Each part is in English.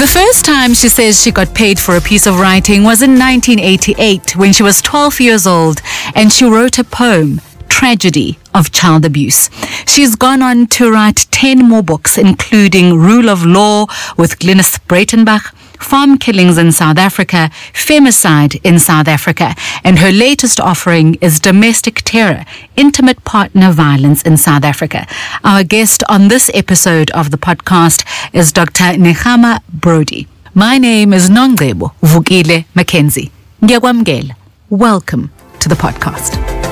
The first time she says she got paid for a piece of writing was in 1988 when she was 12 years old and she wrote a poem, Tragedy of Child Abuse. She's gone on to write 10 more books, including Rule of Law with Glynis Breitenbach, farm killings in South Africa, femicide in South Africa, and her latest offering is domestic terror, intimate partner violence in South Africa. Our guest on this episode of the podcast is Dr. Nechama Brodie. My name is Nongcebo Vukile McKenzie. Welcome to the podcast.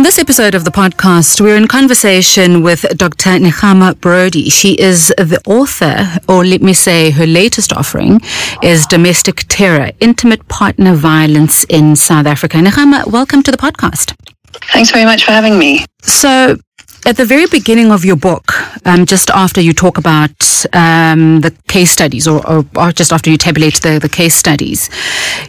On this episode of the podcast, we're in conversation with Dr. Nechama Brodie. She is the author, or let me say, her latest offering is Domestic Terror, Intimate Partner Violence in South Africa. Nechama, welcome to the podcast. Thanks very much for having me. So, at the very beginning of your book, um, just after you talk about um, the case studies, or, or, or, just after you tabulate the, the case studies,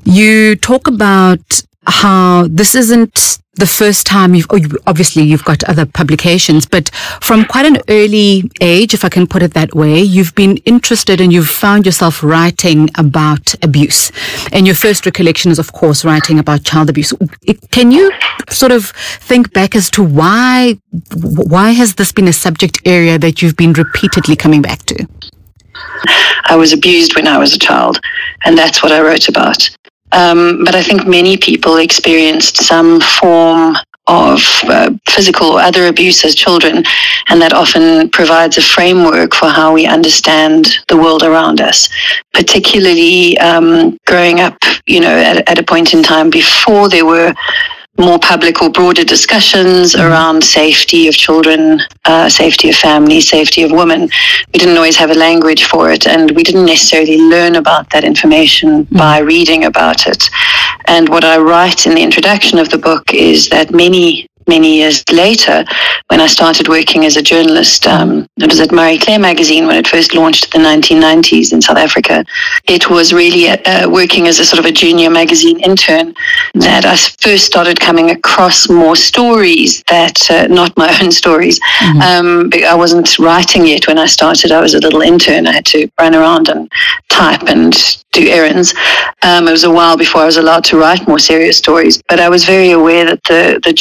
you talk about how this isn't the first time you've, oh, obviously you've got other publications, but from quite an early age, if I can put it that way, you've been interested and you've found yourself writing about abuse. And your first recollection is, of course, writing about child abuse. Can you sort of think back as to why, why has this been a subject area that you've been repeatedly coming back to? I was abused when I was a child, and that's what I wrote about. Um, but I think many people experienced some form of uh, physical or other abuse as children, and that often provides a framework for how we understand the world around us. Particularly um, growing up, you know, at, at a point in time before there were more public or broader discussions mm-hmm. around safety of children, uh, safety of families, safety of women. We didn't always have a language for it, and we didn't necessarily learn about that information mm. by reading about it. And what I write in the introduction of the book is that many many years later, when I started working as a journalist, um, it was at Marie Claire magazine when it first launched in the 1990s in South Africa. It was really uh, working as a sort of a junior magazine intern that I first started coming across more stories that, uh, not my own stories. Mm-hmm. Um, I wasn't writing yet when I started. I was a little intern. I had to run around and type and do errands. Um, it was a while before I was allowed to write more serious stories, but I was very aware that the, the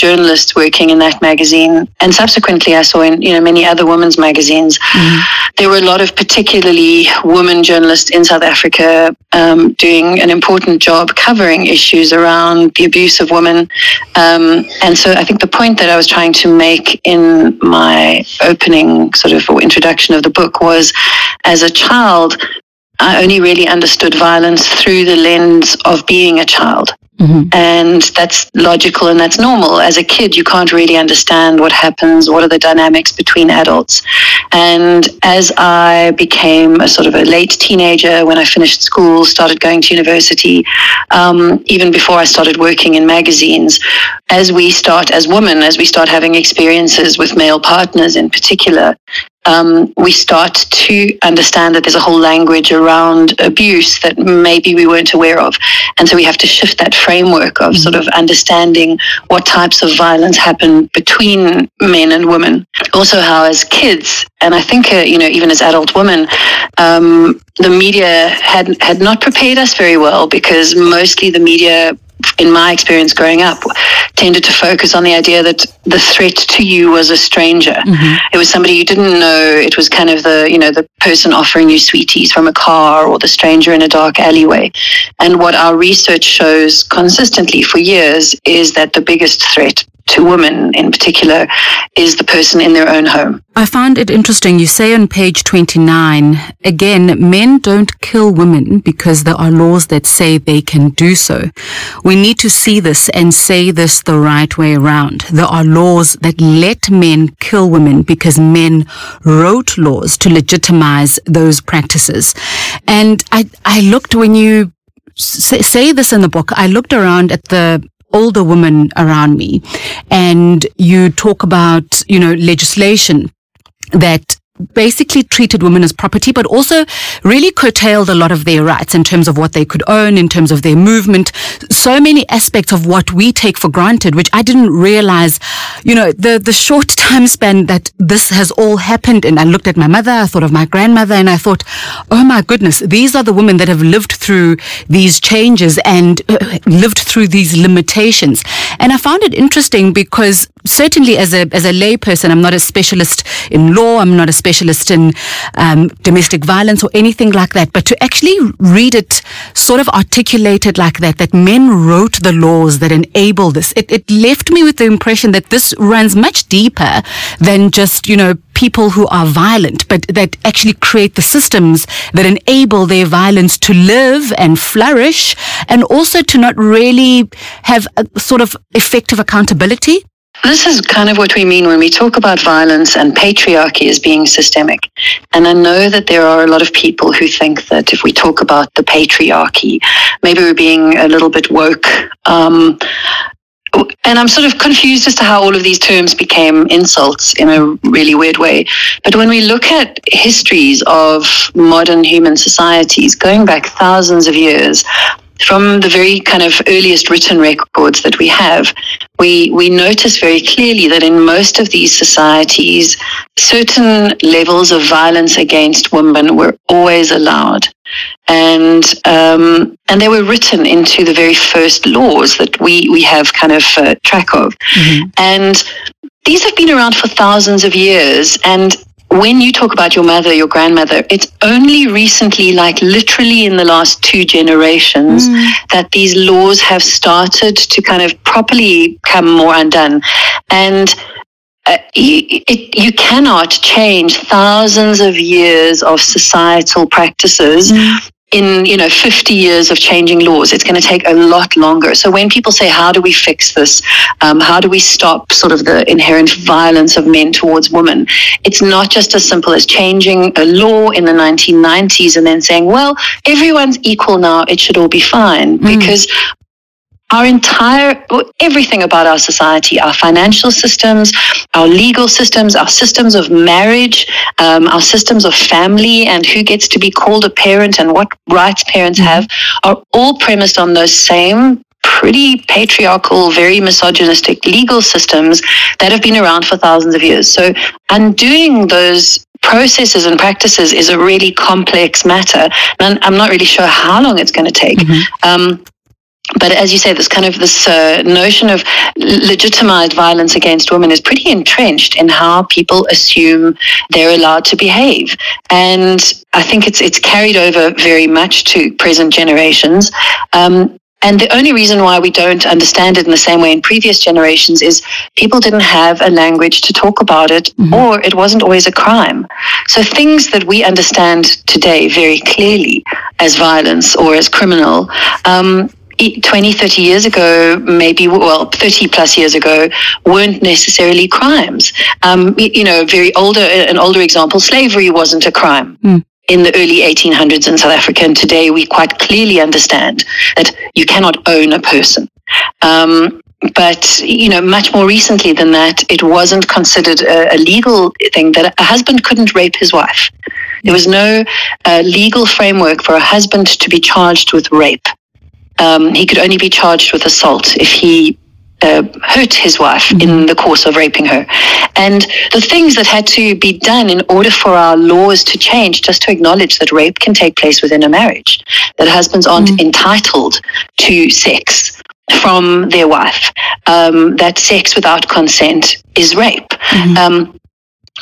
working in that magazine, and subsequently I saw in you know many other women's magazines, mm. there were a lot of particularly women journalists in South Africa um, doing an important job covering issues around the abuse of women. Um, and so I think the point that I was trying to make in my opening sort of introduction of the book was, as a child, I only really understood violence through the lens of being a child. Mm-hmm. And that's logical and that's normal. As a kid, you can't really understand what happens, what are the dynamics between adults. And as I became a sort of a late teenager, when I finished school, started going to university, um, even before I started working in magazines, as we start, as women, as we start having experiences with male partners in particular, um, we start to understand that there's a whole language around abuse that maybe we weren't aware of. And so we have to shift that framework of sort of understanding what types of violence happen between men and women. Also, how as kids, and I think, uh, you know, even as adult women, um, the media had, had not prepared us very well because mostly the media in my experience growing up, tended to focus on the idea that the threat to you was a stranger. Mm-hmm. It was somebody you didn't know. It was kind of the, you know, the person offering you sweeties from a car or the stranger in a dark alleyway. And what our research shows consistently for years is that the biggest threat to women in particular is the person in their own home. I found it interesting. You say on page 29, again, men don't kill women because there are laws that say they can do so. We need to see this and say this the right way around. There are laws that let men kill women because men wrote laws to legitimize those practices. And I, I looked when you say, say this in the book, I looked around at the older women around me. And you talk about, you know, legislation that basically treated women as property, but also really curtailed a lot of their rights in terms of what they could own, in terms of their movement. So many aspects of what we take for granted, which I didn't realize, you know, the, the short time span that this has all happened. And I looked at my mother, I thought of my grandmother, and I thought, oh my goodness, these are the women that have lived through these changes and uh, lived through these limitations. And I found it interesting because certainly as a as a layperson, I'm not a specialist in law. I'm not a specialist in um, domestic violence or anything like that. But to actually read it sort of articulated like that, that men wrote the laws that enable this, it, it left me with the impression that this runs much deeper than just you know people who are violent, but that actually create the systems that enable their violence to live and flourish, and also to not really have a sort of effective accountability. This is kind of what we mean when we talk about violence and patriarchy as being systemic. And I know that there are a lot of people who think that if we talk about the patriarchy, maybe we're being a little bit woke. Um, and I'm sort of confused as to how all of these terms became insults in a really weird way. But when we look at histories of modern human societies going back thousands of years, from the very kind of earliest written records that we have, we, we notice very clearly that in most of these societies, certain levels of violence against women were always allowed. And um, and they were written into the very first laws that we we have kind of uh, track of, mm-hmm. and these have been around for thousands of years. And when you talk about your mother, your grandmother, it's only recently, like literally in the last two generations, mm. that these laws have started to kind of properly come more undone. And uh, you, it, you, cannot change thousands of years of societal practices mm in you know 50 years of changing laws it's going to take a lot longer. So when people say how do we fix this? Um, how do we stop sort of the inherent violence of men towards women? It's not just as simple as changing a law in the 1990s and then saying well everyone's equal now it should all be fine. Mm. because our entire everything about our society our financial systems our legal systems our systems of marriage um, our systems of family and who gets to be called a parent and what rights parents have are all premised on those same pretty patriarchal, very misogynistic legal systems that have been around for thousands of years. So undoing those processes and practices is a really complex matter. And I'm not really sure how long it's going to take. Mm-hmm. Um, but as you say, this kind of this uh, notion of legitimized violence against women is pretty entrenched in how people assume they're allowed to behave, and I think it's it's carried over very much to present generations. Um, and the only reason why we don't understand it in the same way in previous generations is people didn't have a language to talk about it, mm-hmm. or it wasn't always a crime. So things that we understand today very clearly as violence or as criminal. Um, 20, 30 years ago, maybe, well, 30 plus years ago, weren't necessarily crimes. Um, you know, very older, an older example, slavery wasn't a crime. Mm. In the early 1800s in South Africa, and today we quite clearly understand that you cannot own a person. Um, but you know much more recently than that it wasn't considered a, a, legal thing that a husband couldn't rape his wife there was no uh, legal framework for a husband to be charged with rape um, he could only be charged with assault if he uh, hurt his wife mm-hmm. in the course of raping her. And the things that had to be done in order for our laws to change, just to acknowledge that rape can take place within a marriage, that husbands aren't mm-hmm. entitled to sex from their wife, um, that sex without consent is rape. Mm-hmm. Um,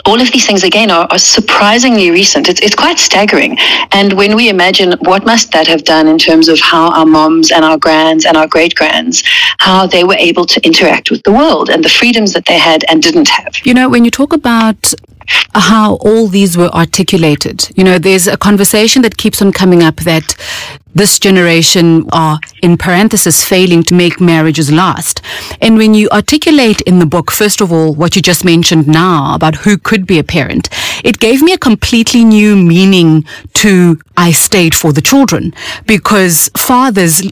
all of these things again are, are, surprisingly recent. It's, it's quite staggering. And when we imagine what must that have done in terms of how our moms and our grands and our great grands, how they were able to interact with the world and the freedoms that they had and didn't have. You know, when you talk about how all these were articulated. You know, there's a conversation that keeps on coming up that this generation are, in parenthesis, failing to make marriages last. And when you articulate in the book, first of all, what you just mentioned now about who could be a parent, it gave me a completely new meaning to I stayed for the children because fathers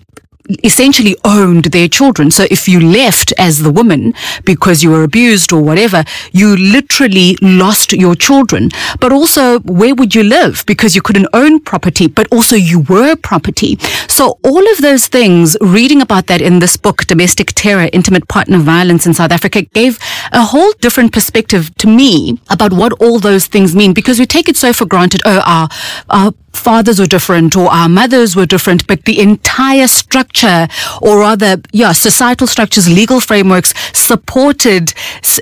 essentially owned their children. So if you left as the woman because you were abused or whatever, you literally lost your children. But also, where would you live? Because you couldn't own property, but also you were property. So all of those things, reading about that in this book, Domestic Terror, Intimate Partner Violence in South Africa, gave a whole different perspective to me about what all those things mean because we take it so for granted. Oh, our, our fathers were different or our mothers were different, but the entire structure, or rather, yeah, societal structures, legal frameworks supported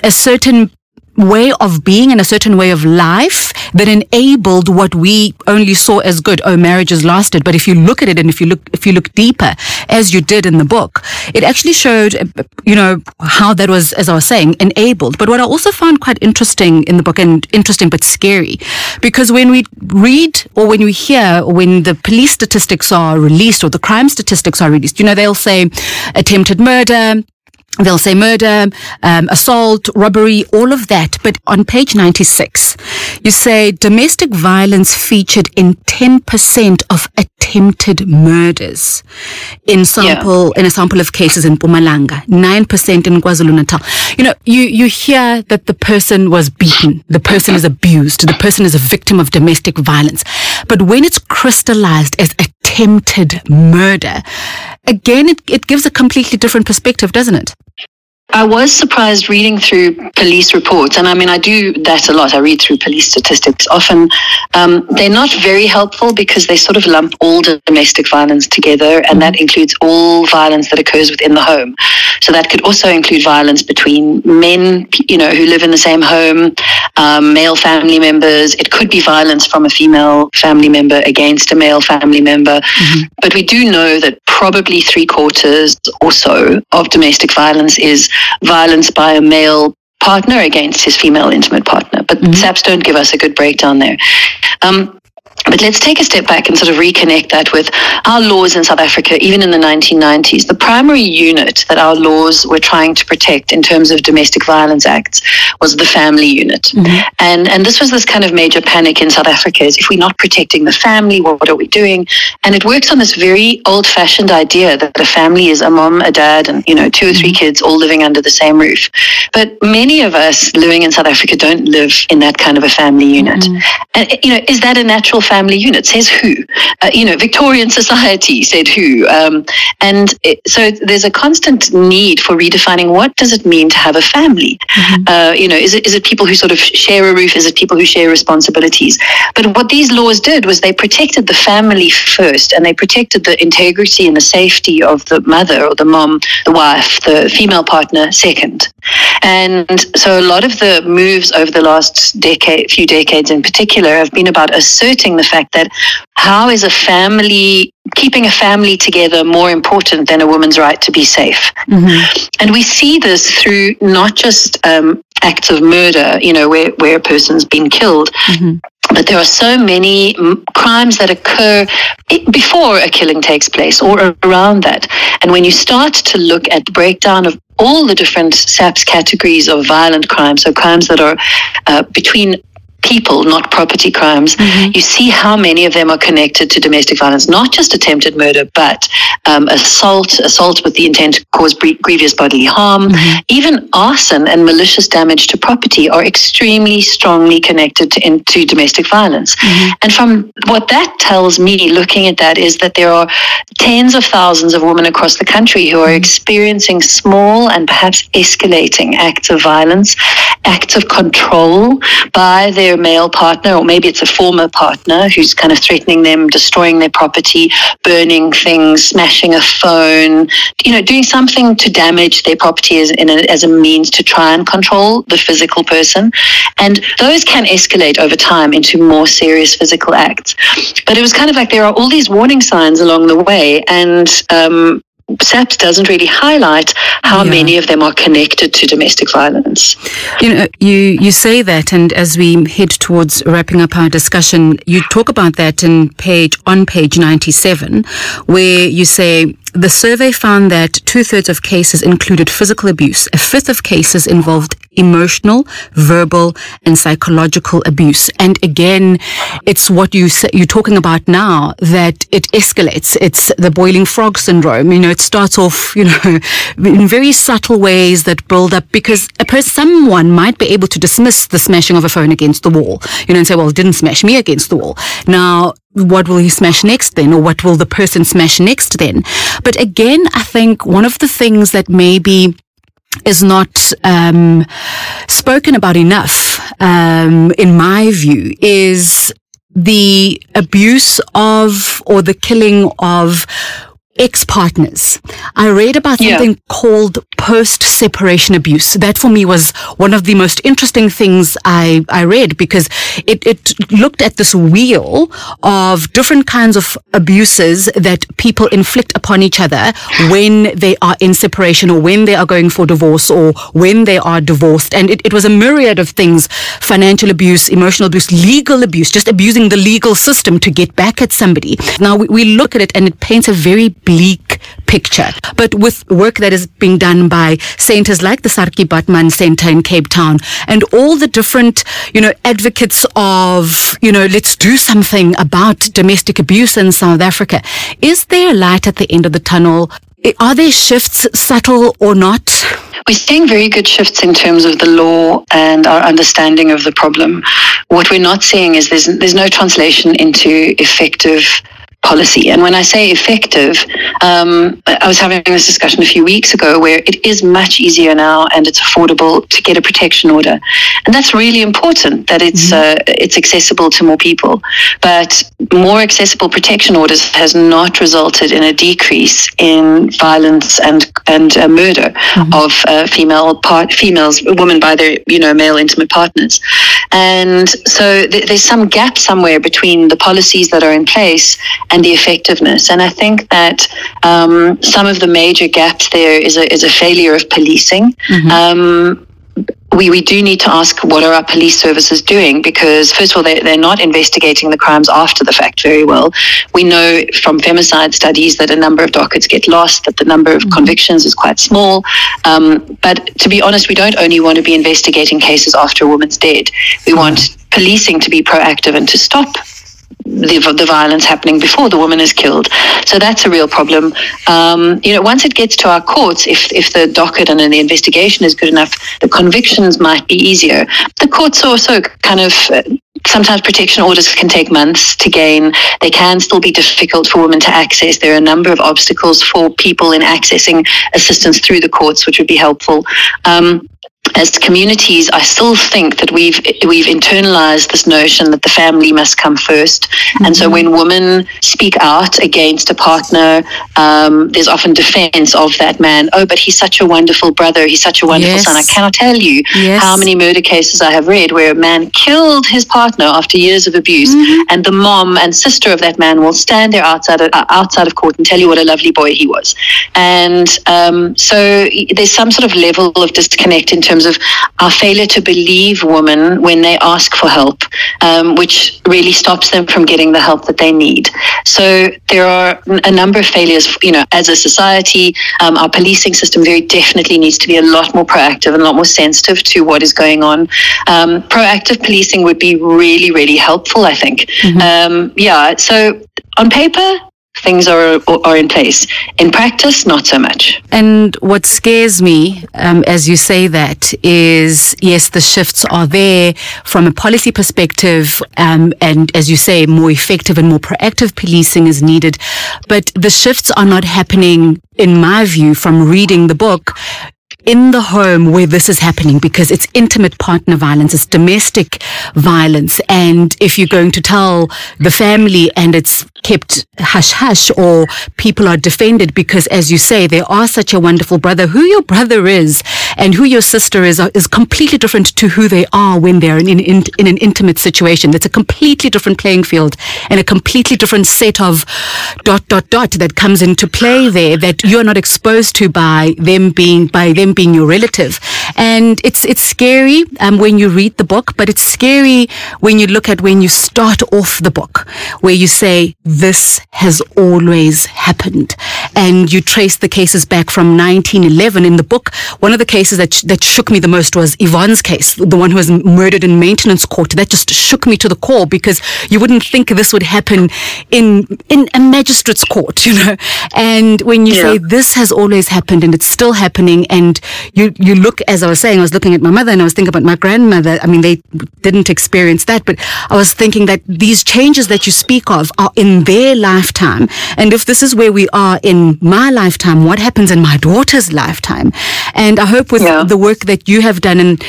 a certain way of being and a certain way of life that enabled what we only saw as good. Oh, marriages lasted. But if you look at it and if you look, if you look deeper, as you did in the book, it actually showed, uh, you know, how that was, as I was saying, enabled. But what I also found quite interesting in the book and interesting but scary, because when we read or when we hear when the police statistics are released or the crime statistics are released, you know, they'll say attempted murder, They'll say murder, um, assault, robbery, all of that. But on page 96, you say domestic violence featured in 10% of attempted murders in sample, yeah. in a sample of cases in Mpumalanga, 9% in KwaZulu-Natal. You know, you, you hear that the person was beaten, the person is abused, the person is a victim of domestic violence. But when it's crystallized as attempted murder, again, it, it gives a completely different perspective, doesn't it? I was surprised reading through police reports, and I mean, I do that a lot. I read through police statistics. Often, um, they're not very helpful because they sort of lump all domestic violence together, and that includes all violence that occurs within the home. So that could also include violence between men, you know, who live in the same home, um, male family members. It could be violence from a female family member against a male family member. Mm-hmm. But we do know that probably three quarters or so of domestic violence is violence by a male partner against his female intimate partner. But mm-hmm. SAPS don't give us a good breakdown there. Um, but let's take a step back and sort of reconnect that with our laws in South Africa, even in the 1990s. The primary unit that our laws were trying to protect in terms of domestic violence acts was the family unit. Mm-hmm. And, and this was this kind of major panic in South Africa is if we're not protecting the family, what are we doing? And it works on this very old fashioned idea that the family is a mom, a dad, and, you know, two or three mm-hmm. kids all living under the same roof. But many of us living in South Africa don't live in that kind of a family unit. Mm-hmm. And, you know, is that a natural family unit says who. Uh, you know, Victorian society said who. Um, and it, so there's a constant need for redefining what does it mean to have a family. Mm-hmm. Uh, you know, is it is it people who sort of share a roof? Is it people who share responsibilities? But what these laws did was they protected the family first, and they protected the integrity and the safety of the mother or the mom, the wife, the female partner second. And so a lot of the moves over the last decade, few decades in particular, have been about asserting the fact that how is a family keeping a family together more important than a woman's right to be safe? Mm-hmm. And we see this through not just um, acts of murder, you know, where, where a person's been killed. Mm-hmm. But there are so many crimes that occur before a killing takes place or around that. And when you start to look at the breakdown of all the different SAPS categories of violent crimes, so crimes that are uh, between people, not property crimes, mm-hmm. you see how many of them are connected to domestic violence, not just attempted murder, but um, assault, assault with the intent to cause grievous bodily harm, mm-hmm. even arson and malicious damage to property are extremely strongly connected to, into domestic violence. Mm-hmm. And from what that tells me, looking at that, is that there are tens of thousands of women across the country who are mm-hmm. experiencing small and perhaps escalating acts of violence, acts of control by their their male partner, or maybe it's a former partner who's kind of threatening them, destroying their property, burning things, smashing a phone, you know, doing something to damage their property as, a, as a means to try and control the physical person. And those can escalate over time into more serious physical acts. But it was kind of like there are all these warning signs along the way. And um, SAPS doesn't really highlight how yeah. many of them are connected to domestic violence. You know, you, you say that, and as we head towards wrapping up our discussion, you talk about that in page on page 97, where you say the survey found that two thirds of cases included physical abuse, a fifth of cases involved emotional, verbal, and psychological abuse. And again, it's what you say, you're talking about now that it escalates. It's the boiling frog syndrome. You know, it starts off, you know, in very subtle ways that build up because a person, someone might be able to dismiss the smashing of a phone against the wall, you know, and say, well, it didn't smash me against the wall. Now, what will he smash next then? Or what will the person smash next then? But again, I think one of the things that maybe is not um, spoken about enough, um, in my view, is the abuse of or the killing of ex-partners. I read about something yeah. called post-separation abuse. That for me was one of the most interesting things I, I read because it, it looked at this wheel of different kinds of abuses that people inflict upon each other when they are in separation or when they are going for divorce or when they are divorced. And it, it was a myriad of things, financial abuse, emotional abuse, legal abuse, just abusing the legal system to get back at somebody. Now we, we look at it and it paints a very bleak picture. But with work that is being done by centers like the Saartjie Baartman Center in Cape Town and all the different, you know, advocates of, you know, let's do something about domestic abuse in South Africa. Is there light at the end of the tunnel? Eh, are there shifts, subtle or not? We're seeing very good shifts in terms of the law and our understanding of the problem. What we're not seeing is there's, there's no translation into effective policy. And when I say effective, um, I was having this discussion a few weeks ago where it is much easier now and it's affordable to get a protection order, and that's really important that it's mm-hmm. uh, it's accessible to more people. But more accessible protection orders has not resulted in a decrease in violence and and uh, murder mm-hmm. of uh, female part females, women by their you know male intimate partners, and so th- there's some gap somewhere between the policies that are in place and the effectiveness. And I think that um, some of the major gaps there is a, is a failure of policing. Mm-hmm. Um, we, we do need to ask what are our police services doing because first of all they, they're not investigating the crimes after the fact very well we know from femicide studies that a number of dockets get lost that the number of mm-hmm. convictions is quite small um, but to be honest we don't only want to be investigating cases after a woman's dead we want policing to be proactive and to stop the, the violence happening before the woman is killed. So that's a real problem. Um, you know, once it gets to our courts, if, if the docket and the investigation is good enough, the convictions might be easier. The courts also kind of uh, sometimes protection orders can take months to gain. They can still be difficult for women to access. There are a number of obstacles for people in accessing assistance through the courts, which would be helpful. Um, as communities, I still think that we've we've internalized this notion that the family must come 1st mm-hmm. and so mm-hmm. when women speak out against a partner, um, there's often defense of that man. Oh, but he's such a wonderful brother. He's such a wonderful yes. son. I cannot tell you yes. how many murder cases I have read where a man killed his partner after years of abuse, mm-hmm. and the mom and sister of that man will stand there outside of, uh, outside of court and tell you what a lovely boy he was. And um, so there's some sort of level of disconnect in terms terms of our failure to believe women when they ask for help, um, which really stops them from getting the help that they need. So there are a number of failures, you know, as a society. Um, our policing system very definitely needs to be a lot more proactive and a lot more sensitive to what is going on. Um, proactive policing would be really, really helpful, I think. Mm-hmm. Um, yeah. So on paper, things are are in place. In practice, not so much. And what scares me, um, as you say that, is yes, the shifts are there from a policy perspective, um, and as you say, more effective and more proactive policing is needed. But the shifts are not happening, in my view, from reading the book in the home where this is happening because it's intimate partner violence, it's domestic violence. And if you're going to tell the family and it's kept hush hush or people are defended because as you say, they are such a wonderful brother. Who your brother is and who your sister is uh, is completely different to who they are when they're in, in, in an intimate situation. That's a completely different playing field and a completely different set of dot, dot, dot that comes into play there that you're not exposed to by them being, by them being your relative. And it's it's scary um, when you read the book, but it's scary when you look at when you start off the book, where you say this has always happened, and you trace the cases back from 1911. In the book, one of the cases that that shook me the most was Yvonne's case, the one who was murdered in maintenance court. That just shook me to the core because you wouldn't think this would happen in in a magistrate's court, you know. And when you yeah. say this has always happened and it's still happening, and you you look as I was saying, I was looking at my mother and I was thinking about my grandmother. I mean, they didn't experience that, but I was thinking that these changes that you speak of are in their lifetime, and if this is where we are in my lifetime, what happens in my daughter's lifetime? And I hope with yeah. the work that you have done and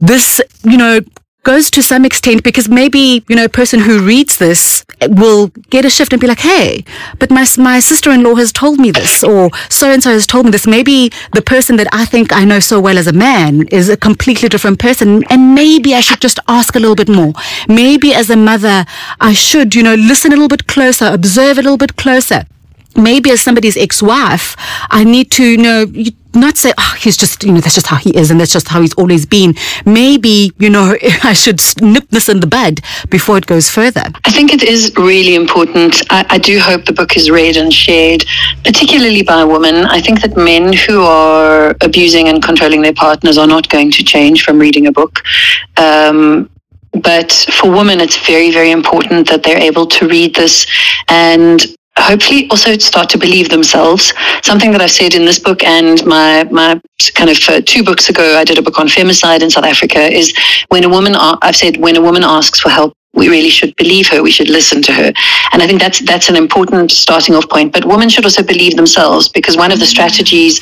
this, you know, goes to some extent because maybe, you know, a person who reads this will get a shift and be like, hey, but my, my sister-in-law has told me this or so-and-so has told me this. Maybe the person that I think I know so well as a man is a completely different person. And maybe I should just ask a little bit more. Maybe as a mother, I should, you know, listen a little bit closer, observe a little bit closer maybe as somebody's ex-wife, I need to, you know, not say, oh, he's just, you know, that's just how he is and that's just how he's always been. Maybe, you know, I should nip this in the bud before it goes further. I think it is really important. I, I do hope the book is read and shared, particularly by women. I think that men who are abusing and controlling their partners are not going to change from reading a book. Um, but for women, it's very, very important that they're able to read this and hopefully also start to believe themselves. Something that I've said in this book and my my kind of uh, two books ago, I did a book on femicide in South Africa. Is when a woman I've said when a woman asks for help, we really should believe her. We should listen to her. And I think that's that's an important starting off point. But women should also believe themselves because one of the strategies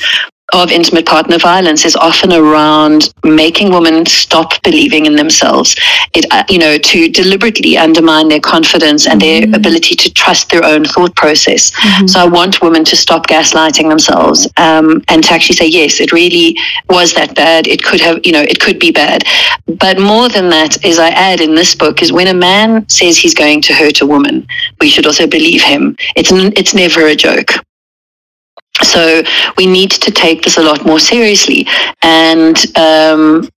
of intimate partner violence is often around making women stop believing in themselves. It, uh, you know, to deliberately undermine their confidence and their mm-hmm. ability to trust their own thought process. Mm-hmm. So I want women to stop gaslighting themselves um, and to actually say, yes, it really was that bad. It could have, you know, it could be bad. But more than that, as I add in this book, is when a man says he's going to hurt a woman, we should also believe him. It's it's never a joke. So we need to take this a lot more seriously. And um,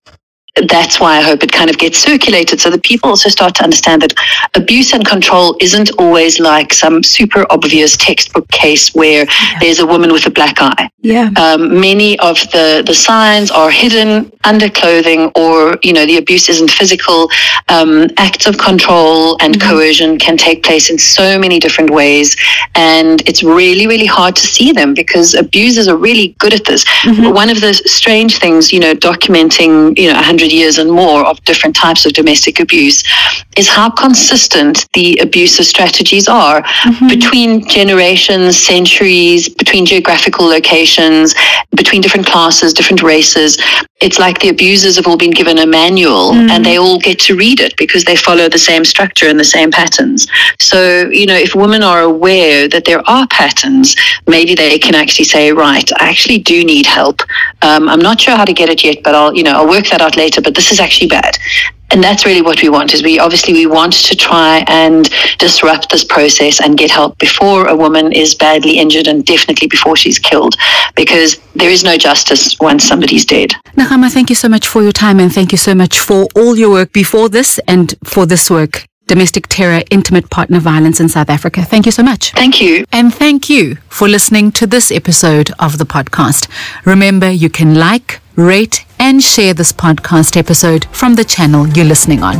that's why I hope it kind of gets circulated so that people also start to understand that abuse and control isn't always like some super obvious textbook case where yeah. there's a woman with a black eye. Yeah. Um, many of the, the signs are hidden under clothing or, you know, the abuse isn't physical. Um, acts of control and mm-hmm. coercion can take place in so many different ways. And it's really, really hard to see them because abusers are really good at this. Mm-hmm. One of the strange things, you know, documenting, you know, 100 100 years and more of different types of domestic abuse is how consistent the abusive strategies are mm-hmm. between generations, centuries, between geographical locations, between different classes, different races. It's like the abusers have all been given a manual mm-hmm. and they all get to read it because they follow the same structure and the same patterns. So, you know, if women are aware that there are patterns, maybe they can actually say, right, I actually do need help. Um, I'm not sure how to get it yet, but I'll, you know, I'll work that out later but this is actually bad and that's really what we want is we obviously we want to try and disrupt this process and get help before a woman is badly injured and definitely before she's killed because there is no justice once somebody's dead. Nechama, thank you so much for your time and thank you so much for all your work before this and for this work domestic terror, intimate partner violence in South Africa. Thank you so much. Thank you. And thank you for listening to this episode of the podcast. Remember, you can like, rate, and share this podcast episode from the channel you're listening on.